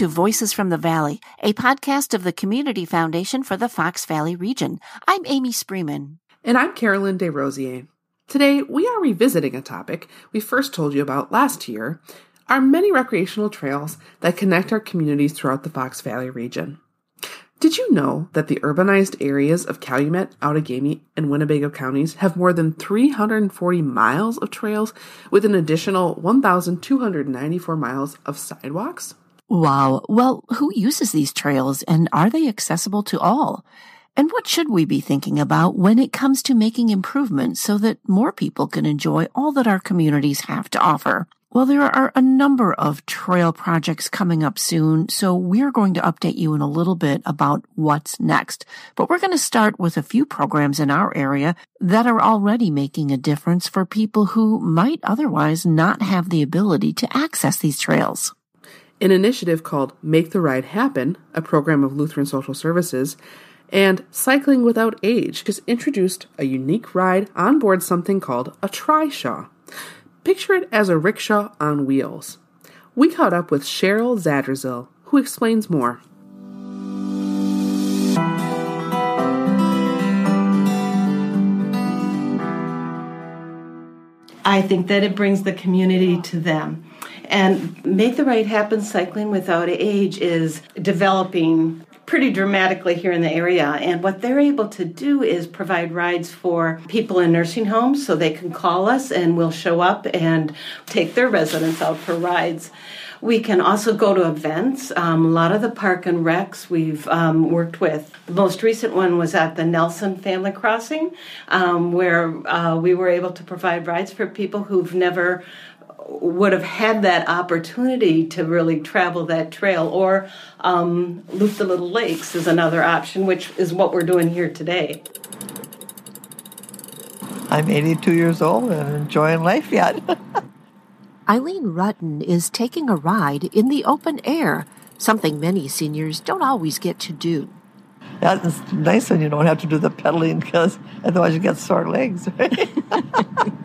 to Voices from the Valley, a podcast of the Community Foundation for the Fox Valley region. I'm Amy Spreeman. And I'm Carolyn Desrosiers. Today, we are revisiting a topic we first told you about last year our many recreational trails that connect our communities throughout the Fox Valley region. Did you know that the urbanized areas of Calumet, Outagamie, and Winnebago counties have more than 340 miles of trails with an additional 1,294 miles of sidewalks? Wow. Well, who uses these trails and are they accessible to all? And what should we be thinking about when it comes to making improvements so that more people can enjoy all that our communities have to offer? Well, there are a number of trail projects coming up soon, so we're going to update you in a little bit about what's next. But we're going to start with a few programs in our area that are already making a difference for people who might otherwise not have the ability to access these trails. An initiative called Make the Ride Happen, a program of Lutheran Social Services, and Cycling Without Age has introduced a unique ride on board something called a trishaw. Picture it as a rickshaw on wheels. We caught up with Cheryl Zadrazil, who explains more. I think that it brings the community to them. And Make the Ride Happen Cycling Without Age is developing pretty dramatically here in the area. And what they're able to do is provide rides for people in nursing homes so they can call us and we'll show up and take their residents out for rides. We can also go to events. Um, a lot of the park and recs we've um, worked with. The most recent one was at the Nelson Family Crossing, um, where uh, we were able to provide rides for people who've never would have had that opportunity to really travel that trail. Or um, loop the little lakes is another option which is what we're doing here today. I'm 82 years old and enjoying life yet. Eileen rutten is taking a ride in the open air something many seniors don't always get to do. That's nice when you don't have to do the pedaling because otherwise you get sore legs right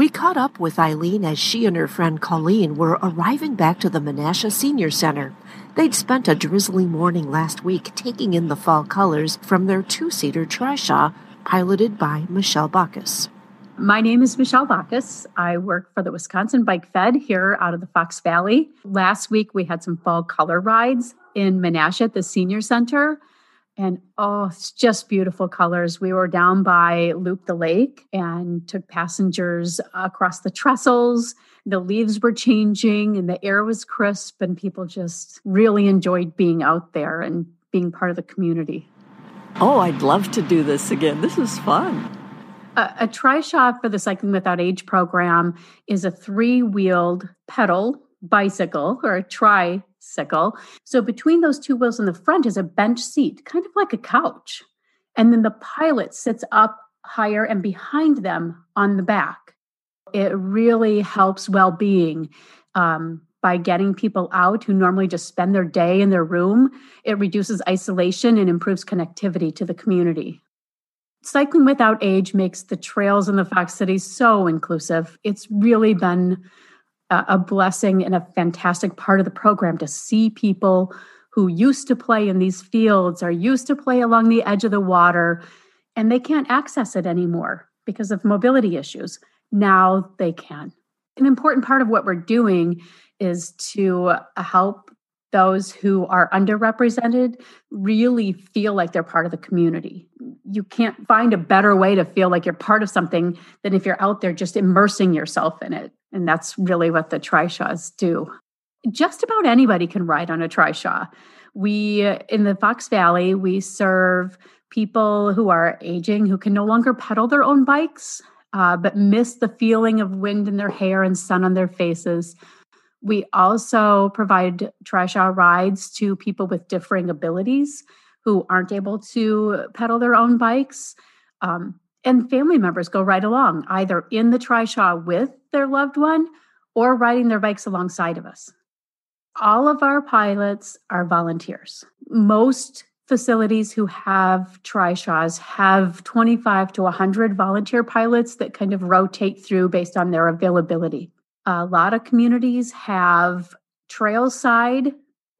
We caught up with Eileen as she and her friend Colleen were arriving back to the Menasha Senior Center. They'd spent a drizzly morning last week taking in the fall colors from their two seater trishaw, piloted by Michelle Bacchus. My name is Michelle Bacchus. I work for the Wisconsin Bike Fed here out of the Fox Valley. Last week we had some fall color rides in Menasha at the Senior Center and oh, it's just beautiful colors. We were down by Loop the Lake and took passengers across the trestles. The leaves were changing and the air was crisp, and people just really enjoyed being out there and being part of the community. Oh, I'd love to do this again. This is fun. A, a trishaw for the Cycling Without Age program is a three wheeled pedal bicycle or a tri sickle. So between those two wheels in the front is a bench seat, kind of like a couch. And then the pilot sits up higher and behind them on the back. It really helps well being um, by getting people out who normally just spend their day in their room. It reduces isolation and improves connectivity to the community. Cycling Without Age makes the trails in the Fox City so inclusive. It's really been a blessing and a fantastic part of the program to see people who used to play in these fields or used to play along the edge of the water and they can't access it anymore because of mobility issues. Now they can. An important part of what we're doing is to uh, help those who are underrepresented really feel like they're part of the community. You can't find a better way to feel like you're part of something than if you're out there just immersing yourself in it. And that's really what the trishaws do. Just about anybody can ride on a trishaw. We, in the Fox Valley, we serve people who are aging who can no longer pedal their own bikes, uh, but miss the feeling of wind in their hair and sun on their faces. We also provide trishaw rides to people with differing abilities who aren't able to pedal their own bikes. Um, and family members go right along, either in the trishaw with their loved one or riding their bikes alongside of us. All of our pilots are volunteers. Most facilities who have trishaws have 25 to 100 volunteer pilots that kind of rotate through based on their availability. A lot of communities have trail side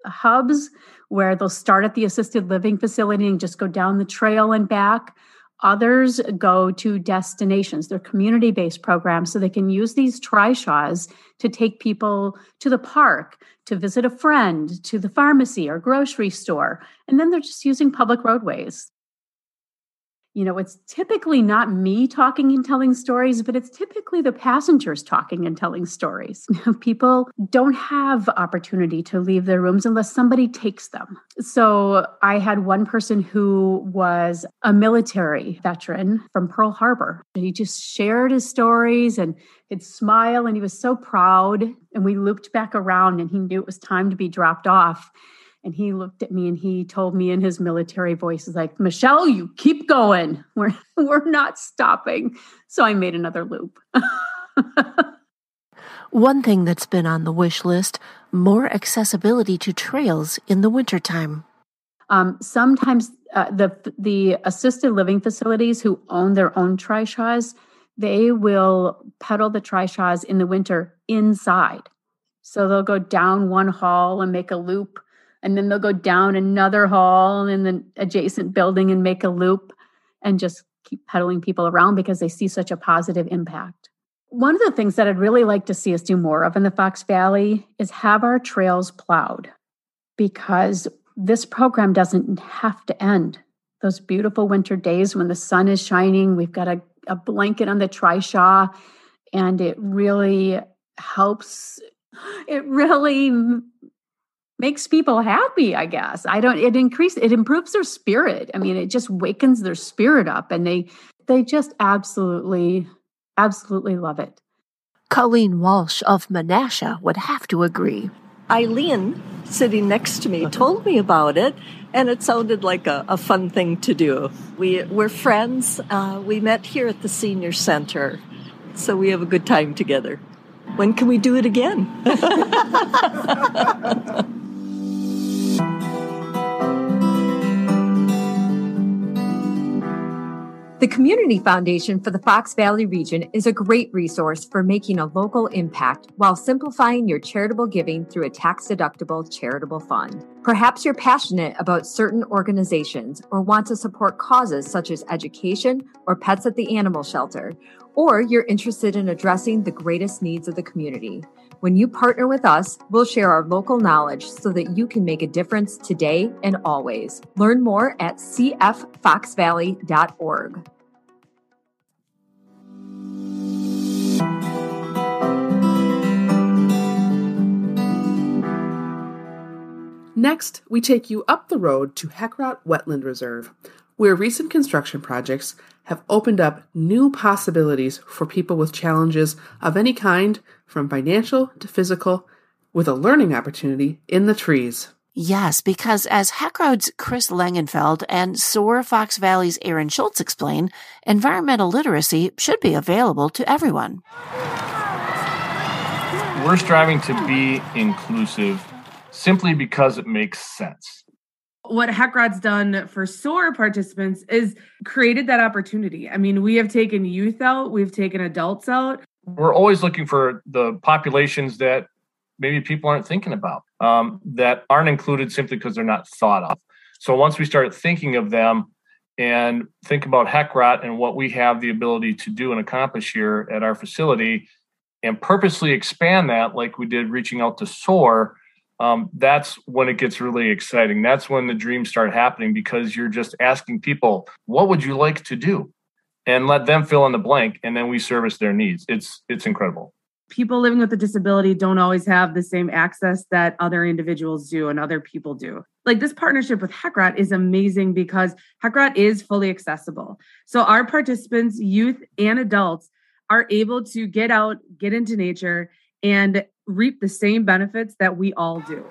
hubs where they'll start at the assisted living facility and just go down the trail and back. Others go to destinations. They're community based programs, so they can use these trishaws to take people to the park, to visit a friend, to the pharmacy or grocery store. And then they're just using public roadways you know, it's typically not me talking and telling stories, but it's typically the passengers talking and telling stories. People don't have opportunity to leave their rooms unless somebody takes them. So I had one person who was a military veteran from Pearl Harbor. and He just shared his stories and he'd smile and he was so proud. And we looped back around and he knew it was time to be dropped off. And he looked at me and he told me in his military voice, "Is like, Michelle, you keep going. We're we're not stopping." So I made another loop. One thing that's been on the wish list more accessibility to trails in the wintertime. Um, sometimes uh, the the assisted living facilities who own their own trishaws, they will pedal the trishaws in the winter inside. So they'll go down one hall and make a loop and then they'll go down another hall in the adjacent building and make a loop and just keep peddling people around because they see such a positive impact. One of the things that I'd really like to see us do more of in the Fox Valley is have our trails plowed because this program doesn't have to end. Those beautiful winter days when the sun is shining, we've got a, a blanket on the trishaw, and it really helps. It really makes people happy i guess. I don't it increase it improves their spirit. I mean it just wakens their spirit up and they they just absolutely absolutely love it. Colleen walsh of menasha would have to agree. Eileen sitting next to me told me about it and it sounded like a, a fun thing to do. We we're friends. Uh, we met here at the senior center so we have a good time together. When can we do it again The Community Foundation for the Fox Valley region is a great resource for making a local impact while simplifying your charitable giving through a tax deductible charitable fund. Perhaps you're passionate about certain organizations or want to support causes such as education or pets at the animal shelter, or you're interested in addressing the greatest needs of the community. When you partner with us, we'll share our local knowledge so that you can make a difference today and always. Learn more at cffoxvalley.org. Next, we take you up the road to Heckrodt Wetland Reserve, where recent construction projects have opened up new possibilities for people with challenges of any kind, from financial to physical, with a learning opportunity in the trees. Yes, because as Heckrodt's Chris Langenfeld and SOAR Fox Valley's Aaron Schultz explain, environmental literacy should be available to everyone. We're striving to be inclusive simply because it makes sense what Heckrodt's done for SOAR participants is created that opportunity. I mean, we have taken youth out, we've taken adults out. We're always looking for the populations that maybe people aren't thinking about, um, that aren't included simply because they're not thought of. So once we start thinking of them and think about Heckrodt and what we have the ability to do and accomplish here at our facility, and purposely expand that, like we did reaching out to SOAR, um, that's when it gets really exciting. That's when the dreams start happening because you're just asking people, what would you like to do? And let them fill in the blank, and then we service their needs. It's it's incredible. People living with a disability don't always have the same access that other individuals do and other people do. Like this partnership with Heckrodt is amazing because Heckrodt is fully accessible. So our participants, youth and adults, are able to get out, get into nature, and reap the same benefits that we all do.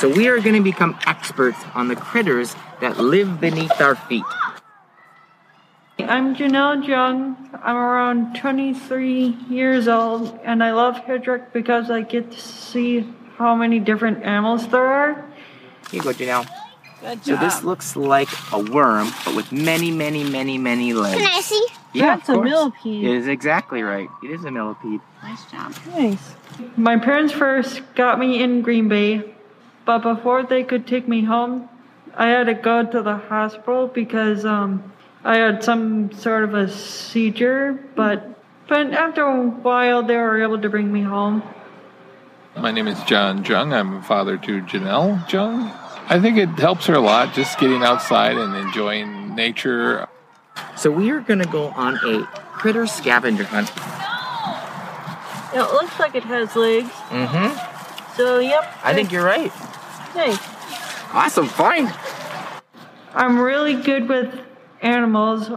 So we are going to become experts on the critters that live beneath our feet. I'm Janelle Jung. I'm around 23 years old, and I love Hedrick because I get to see how many different animals there are. Here you go, Janelle. Good So this looks like a worm, but with many, many, many, many legs. Can I see? Yeah, That's of a millipede. It is exactly right. It is a millipede. Nice job. Nice. My parents first got me in Green Bay, but before they could take me home, I had to go to the hospital because um, I had some sort of a seizure. But but after a while, they were able to bring me home. My name is John Jung. I'm a father to Janelle Jung. I think it helps her a lot just getting outside and enjoying nature. So we are going to go on a critter scavenger hunt. It looks like it has legs. Mm-hmm. So yep. I think you're right. Nice. Awesome find. I'm really good with animals.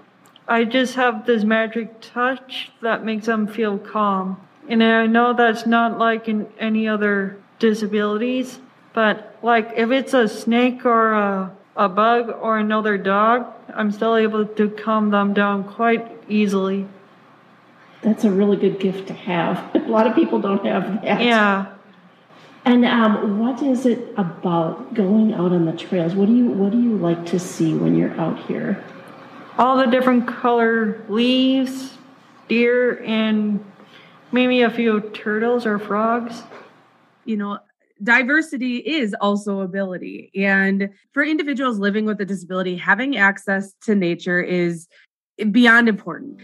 I just have this magic touch that makes them feel calm. And I know that's not like in any other disabilities, but like if it's a snake or a, a bug or another dog, I'm still able to calm them down quite easily. That's a really good gift to have. A lot of people don't have that. Yeah. And um, what is it about going out on the trails? What do you What do you like to see when you're out here? All the different color leaves, deer, and maybe a few turtles or frogs. you know diversity is also ability. And for individuals living with a disability having access to nature is beyond important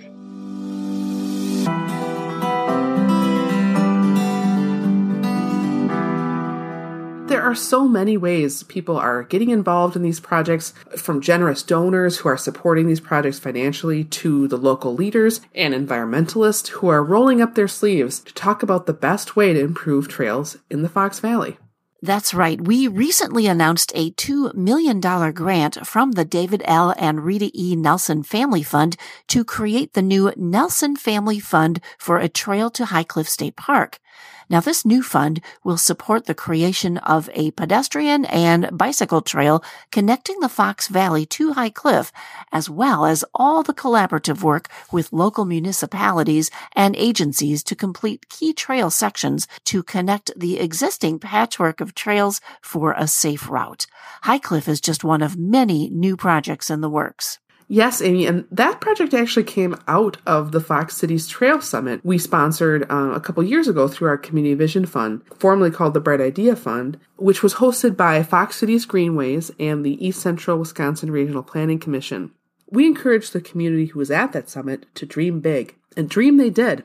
are so many ways people are getting involved in these projects, from generous donors who are supporting these projects financially to the local leaders and environmentalists who are rolling up their sleeves to talk about the best way to improve trails in the Fox Valley. That's right. We recently announced a $2 million grant from the David L. and Rita E. Nelson Family Fund to create the new Nelson Family Fund for a trail to High Cliff State Park. Now, this new fund will support the creation of a pedestrian and bicycle trail connecting the Fox Valley to High Cliff, as well as all the collaborative work with local municipalities and agencies to complete key trail sections to connect the existing patchwork of trails for a safe route. High Cliff is just one of many new projects in the works. Yes, Amy, and that project actually came out of the Fox Cities Trail Summit we sponsored uh, a couple years ago through our Community Vision Fund, formerly called the Bright Idea Fund, which was hosted by Fox Cities Greenways and the East Central Wisconsin Regional Planning Commission. We encouraged the community who was at that summit to dream big, and dream they did.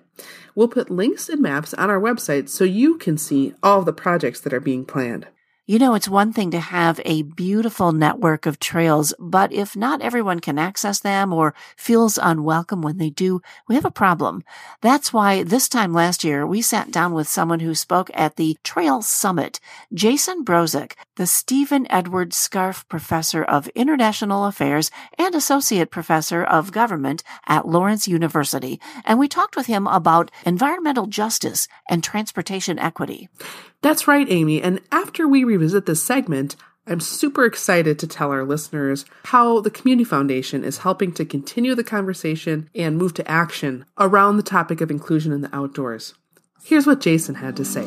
We'll put links and maps on our website so you can see all the projects that are being planned. You know, it's one thing to have a beautiful network of trails, but if not everyone can access them or feels unwelcome when they do, we have a problem. That's why this time last year, we sat down with someone who spoke at the Trail Summit, Jason Brozek, the Stephen Edwards Scarff Professor of International Affairs and Associate Professor of Government at Lawrence University. And we talked with him about environmental justice and transportation equity. That's right, Amy. And after we revisit this segment, I'm super excited to tell our listeners how the Community Foundation is helping to continue the conversation and move to action around the topic of inclusion in the outdoors. Here's what Jason had to say.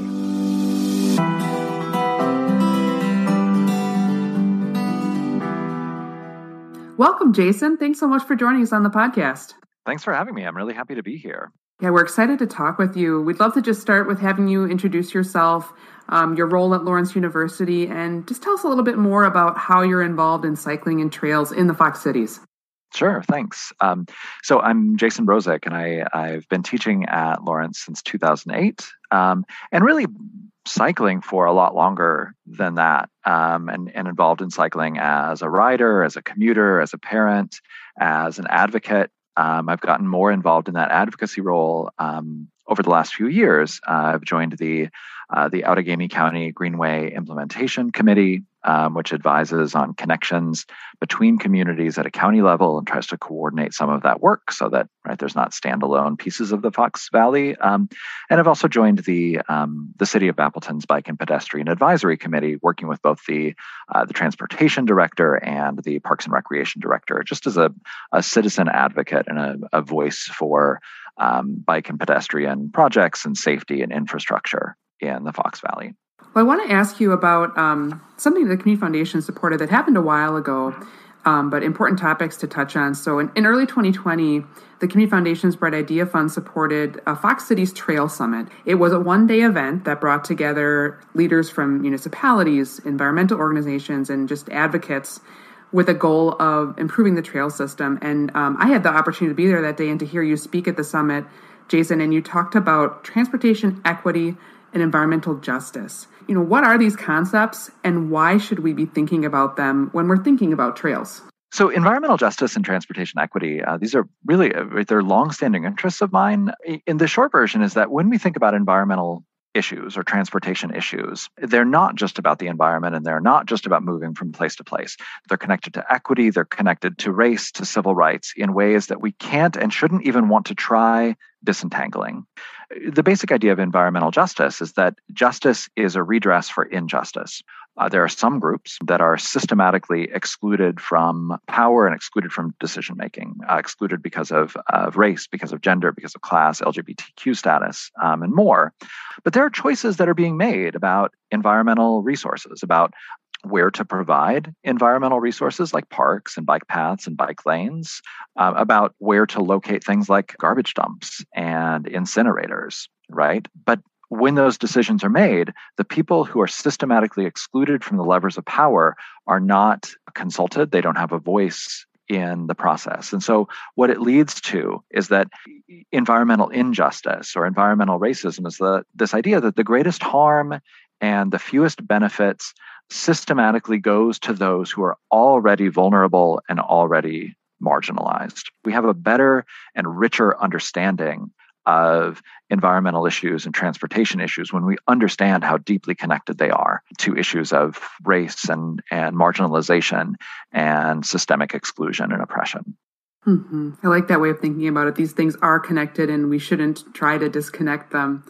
Welcome, Jason. Thanks so much for joining us on the podcast. Thanks for having me. I'm really happy to be here. Yeah, we're excited to talk with you. We'd love to just start with having you introduce yourself, um, your role at Lawrence University, and just tell us a little bit more about how you're involved in cycling and trails in the Fox Cities. Sure, thanks. Um, so I'm Jason Brozek, and I, I've been teaching at Lawrence since 2008, um, and really cycling for a lot longer than that, um, and, and involved in cycling as a rider, as a commuter, as a parent, as an advocate. Um, I've gotten more involved in that advocacy role um, over the last few years. Uh, I've joined the uh, the Outagamie County Greenway Implementation Committee, um, which advises on connections between communities at a county level and tries to coordinate some of that work so that right there's not standalone pieces of the Fox Valley. Um, and I've also joined the um, the City of Appleton's Bike and Pedestrian Advisory Committee, working with both the uh, the Transportation Director and the Parks and Recreation Director, just as a, a citizen advocate and a, a voice for um, bike and pedestrian projects and safety and infrastructure in the Fox Valley. Well, I want to ask you about um, something that the Community Foundation supported that happened a while ago, um, but important topics to touch on. So, in, in, early 2020, the Community Foundation's Bright Idea Fund supported uh, Fox Cities Trail Summit. It was a one day event that brought together leaders from municipalities, environmental organizations, and just advocates with a goal of improving the trail system. And um, I had the opportunity to be there that day and to hear you speak at the summit, Jason, and you talked about transportation equity and environmental justice. You know, what are these concepts and why should we be thinking about them when we're thinking about trails? So, environmental justice and transportation equity, uh, these are really uh, they're longstanding interests of mine. In the short version, is that when we think about environmental issues or transportation issues, they're not just about the environment and they're not just about moving from place to place. They're connected to equity, they're connected to race, to civil rights in ways that we can't and shouldn't even want to try disentangling. The basic idea of environmental justice is that justice is a redress for injustice. Uh, there are some groups that are systematically excluded from power and excluded from decision making, uh, excluded because of, of race, because of gender, because of class, LGBTQ status, um, and more. But there are choices that are being made about environmental resources, about where to provide environmental resources like parks and bike paths and bike lanes, uh, about where to locate things like garbage dumps and incinerators, right? But when those decisions are made, the people who are systematically excluded from the levers of power are not consulted. They don't have a voice in the process. And so, what it leads to is that environmental injustice or environmental racism is the, this idea that the greatest harm and the fewest benefits systematically goes to those who are already vulnerable and already marginalized. We have a better and richer understanding of environmental issues and transportation issues when we understand how deeply connected they are to issues of race and, and marginalization and systemic exclusion and oppression. Mm-hmm. I like that way of thinking about it. These things are connected and we shouldn't try to disconnect them.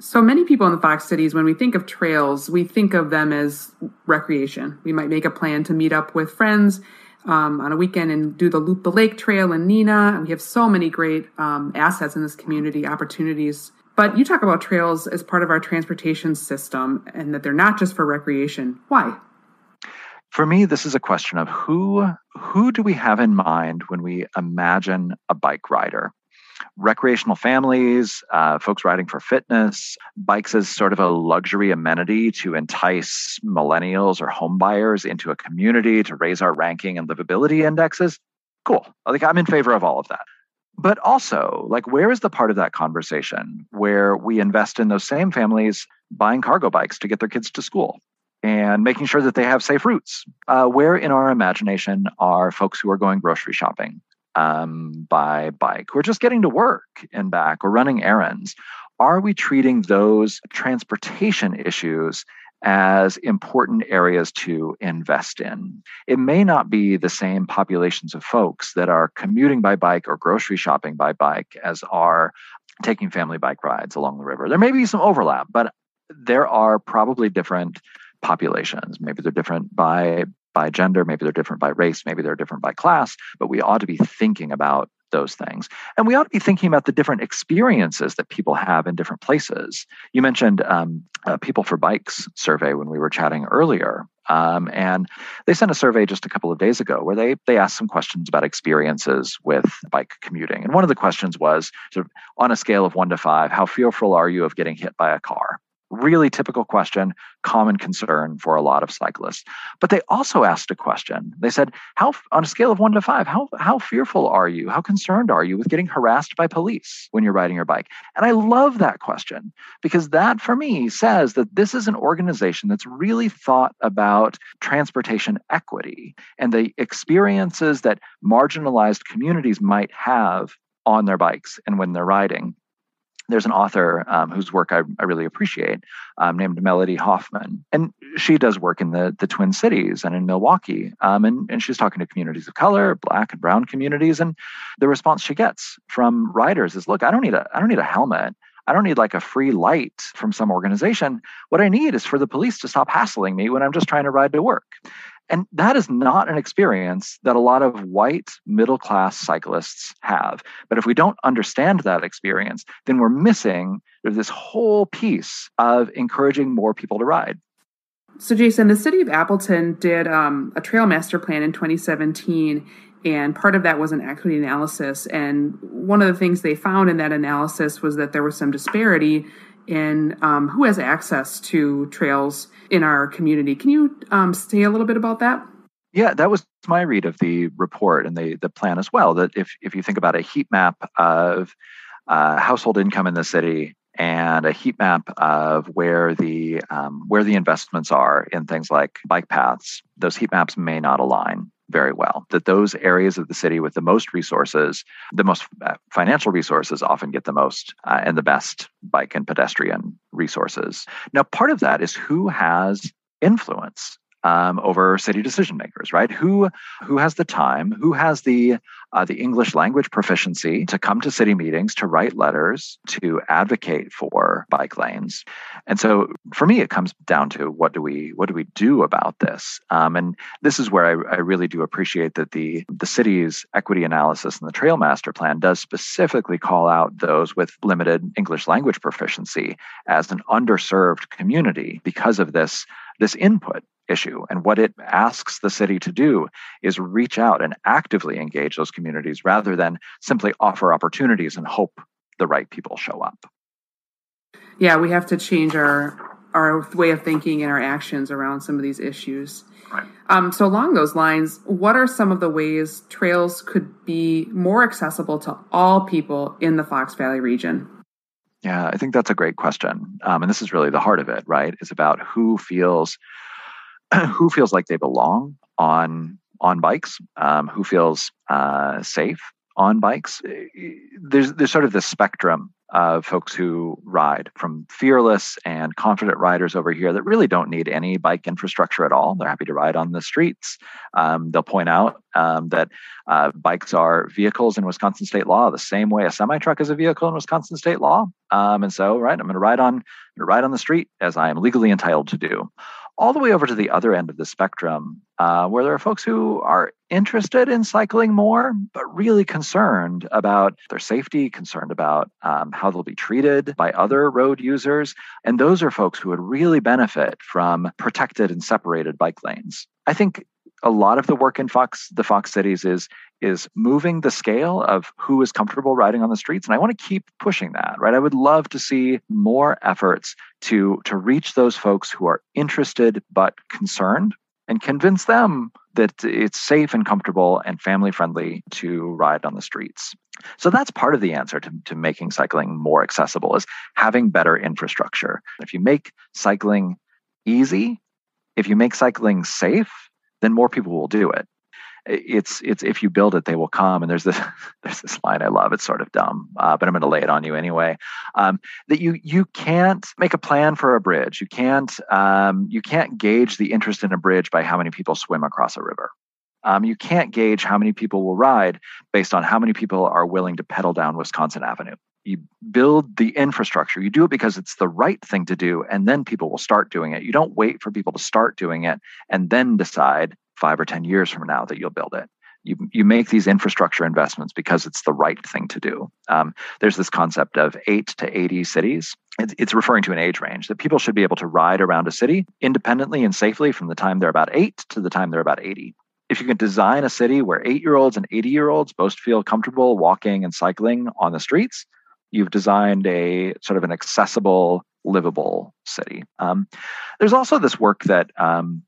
So many people in the Fox cities, when we think of trails, we think of them as recreation. We might make a plan to meet up with friends um, on a weekend and do the Loop the Lake Trail in Neenah. And we have so many great um, assets in this community, opportunities. But you talk about trails as part of our transportation system and that they're not just for recreation. Why? For me, this is a question of who who do we have in mind when we imagine a bike rider? Recreational families, uh, folks riding for fitness, bikes as sort of a luxury amenity to entice millennials or home buyers into a community to raise our ranking and livability indexes. Cool. Like I'm in favor of all of that. But also, like, where is the part of that conversation where we invest in those same families buying cargo bikes to get their kids to school? and making sure that they have safe routes. Uh, where in our imagination are folks who are going grocery shopping um, by bike, or just getting to work and back, or running errands. Are we treating those transportation issues as important areas to invest in. It may not be the same populations of folks that are commuting by bike or grocery shopping by bike as are taking family bike rides along the river. There may be some overlap, but there are probably different populations. Maybe they're different by by gender, maybe they're different by race, maybe they're different by class, but we ought to be thinking about those things. And we ought to be thinking about the different experiences that people have in different places. You mentioned um, People for Bikes survey when we were chatting earlier. Um, and they sent a survey just a couple of days ago where they they asked some questions about experiences with bike commuting. And one of the questions was sort of on a scale of one to five, how fearful are you of getting hit by a car? Really typical question, common concern for a lot of cyclists. But they also asked a question. They said, "How on a scale of 1 to 5, how how fearful are you? How concerned are you with getting harassed by police when you're riding your bike?" And I love that question because that for me says that this is an organization that's really thought about transportation equity and the experiences that marginalized communities might have on their bikes and when they're riding there's an author um, whose work I, I really appreciate um, named Melody Hoffmann. And she does work in the, the Twin Cities and in Milwaukee. Um, and, and she's talking to communities of color, black and brown communities. And the response she gets from riders is look, I don't need a I don't need a helmet. I don't need like a free light from some organization. What I need is for the police to stop hassling me when I'm just trying to ride to work. And that is not an experience that a lot of white middle class cyclists have. But if we don't understand that experience, then we're missing this whole piece of encouraging more people to ride. So, Jason, the city of Appleton did um, a trail master plan in 2017, and part of that was an equity analysis. And one of the things they found in that analysis was that there was some disparity in um, who has access to trails in our community. Can you um, say a little bit about that? Yeah, that was my read of the report and the the plan as well. That if if you think about a heat map of uh, household income in the city and a heat map of where the um, where the investments are in things like bike paths, those heat maps may not align very well. That those areas of the city with the most resources, the most uh, financial resources, often get the most uh, and the best bike and pedestrian resources. Now, part of that is who has influence um, over city decision makers, right? Who who has the time? Who has the uh, the English language proficiency to come to city meetings, to write letters, to advocate for bike lanes? And so, for me, it comes down to what do we what do we do about this? Um, and this is where I, I really do appreciate that the the city's equity analysis and the Trail Master Plan does specifically call out those with limited English language proficiency as an underserved community because of this this input issue. And what it asks the city to do is reach out and actively engage those communities rather than simply offer opportunities and hope the right people show up. Yeah, we have to change our our way of thinking and our actions around some of these issues. Right. Um, so along those lines, what are some of the ways trails could be more accessible to all people in the Fox Valley region? Yeah, I think that's a great question. Um, and this is really the heart of it, right? Is about who feels who feels like they belong on on bikes, um, who feels uh, safe on bikes. There's there's sort of this spectrum of folks who ride from fearless and confident riders over here that really don't need any bike infrastructure at all. They're happy to ride on the streets. Um, they'll point out um, that uh, bikes are vehicles in Wisconsin state law the same way a semi truck is a vehicle in Wisconsin state law. Um, and so, right, I'm going to ride on ride on the street as I am legally entitled to do all the way over to the other end of the spectrum, uh, where there are folks who are interested in cycling more, but really concerned about their safety, concerned about um, how they'll be treated by other road users. And those are folks who would really benefit from protected and separated bike lanes. I think a lot of the work in Fox, the Fox cities is is moving the scale of who is comfortable riding on the streets and i want to keep pushing that right? I would love to see more efforts to to reach those folks who are interested but concerned and convince them that it's safe and comfortable and family friendly to ride on the streets. So that's part of the answer to, to making cycling more accessible is having better infrastructure. If you make cycling easy if you make cycling safe then more people will do it. It's it's if you build it, they will come. And there's this there's this line I love. It's sort of dumb, uh, but I'm going to lay it on you anyway. Um, that you you can't make a plan for a bridge. You can't um, you can't gauge the interest in a bridge by how many people swim across a river. Um, you can't gauge how many people will ride based on how many people are willing to pedal down Wisconsin Avenue. You build the infrastructure. You do it because it's the right thing to do, and then people will start doing it. You don't wait for people to start doing it and then decide five or 10 years from now that you'll build it. You, you make these infrastructure investments because it's the right thing to do. Um, there's this concept of eight to 80 cities. It's, it's referring to an age range that people should be able to ride around a city independently and safely from the time they're about eight to the time they're about 80 if you can design a city where eight year olds and 80 year olds both feel comfortable walking and cycling on the streets, you've designed a sort of an accessible, livable city. Um, there's also this work that um,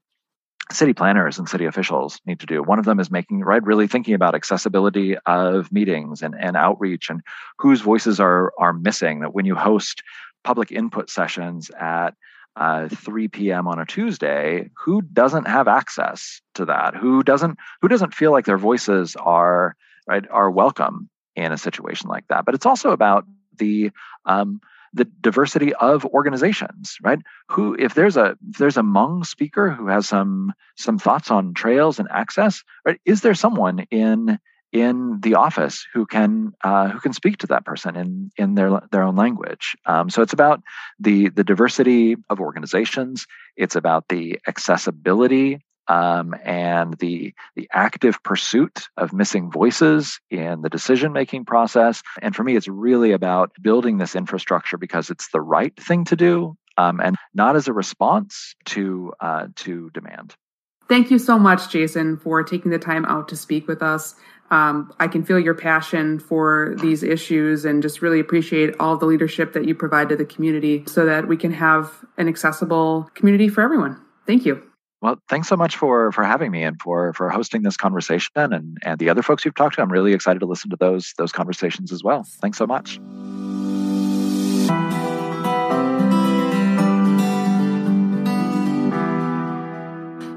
city planners and city officials need to do. One of them is making, right, really thinking about accessibility of meetings and, and outreach and whose voices are, are missing. That when you host public input sessions at uh, 3 p.m. on a Tuesday, who doesn't have access to that? Who doesn't who doesn't feel like their voices are right are welcome in a situation like that. But it's also about the um, the diversity of organizations, right? Who, if there's a if there's a Hmong speaker who has some some thoughts on trails and access, right? Is there someone in in the office who can uh, who can speak to that person in in their their own language. Um, so it's about the the diversity of organizations. It's about the accessibility um, and the the active pursuit of missing voices in the decision making process. And for me, it's really about building this infrastructure because it's the right thing to do, um, and not as a response to uh, to demand. Thank you so much, Jason, for taking the time out to speak with us. Um, I can feel your passion for these issues and just really appreciate all the leadership that you provide to the community so that we can have an accessible community for everyone. Thank you. Well, thanks so much for for having me and for for hosting this conversation and and the other folks you've talked to. I'm really excited to listen to those those conversations as well. Thanks so much.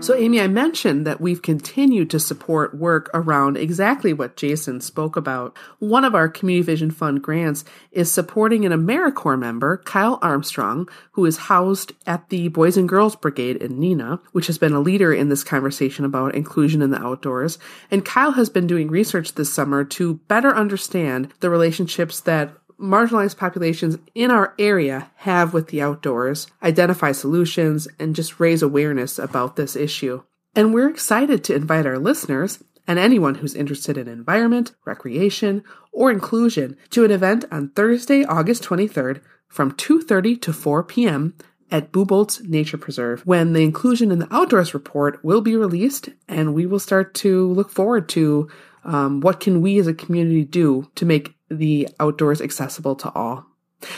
So, Amy, I mentioned that we've continued to support work around exactly what Jason spoke about. One of our Community Vision Fund grants is supporting an AmeriCorps member, Kyle Armstrong, who is housed at the Boys and Girls Brigade in Neenah, which has been a leader in this conversation about inclusion in the outdoors. And Kyle has been doing research this summer to better understand the relationships that marginalized populations in our area have with the outdoors, identify solutions, and just raise awareness about this issue. And we're excited to invite our listeners and anyone who's interested in environment, recreation, or inclusion to an event on Thursday, August 23rd from 2:30 to 4 p.m. at Bubolz Nature Preserve when the Inclusion in the Outdoors report will be released and we will start to look forward to um, what can we as a community do to make the outdoors accessible to all.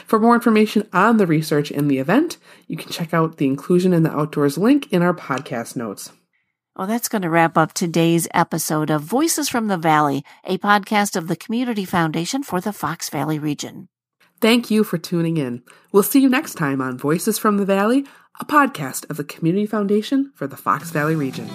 For more information on the research in the event, you can check out the Inclusion in the Outdoors link in our podcast notes. Well, that's going to wrap up today's episode of Voices from the Valley, a podcast of the Community Foundation for the Fox Valley region. Thank you for tuning in. We'll see you next time on Voices from the Valley, a podcast of the Community Foundation for the Fox Valley region.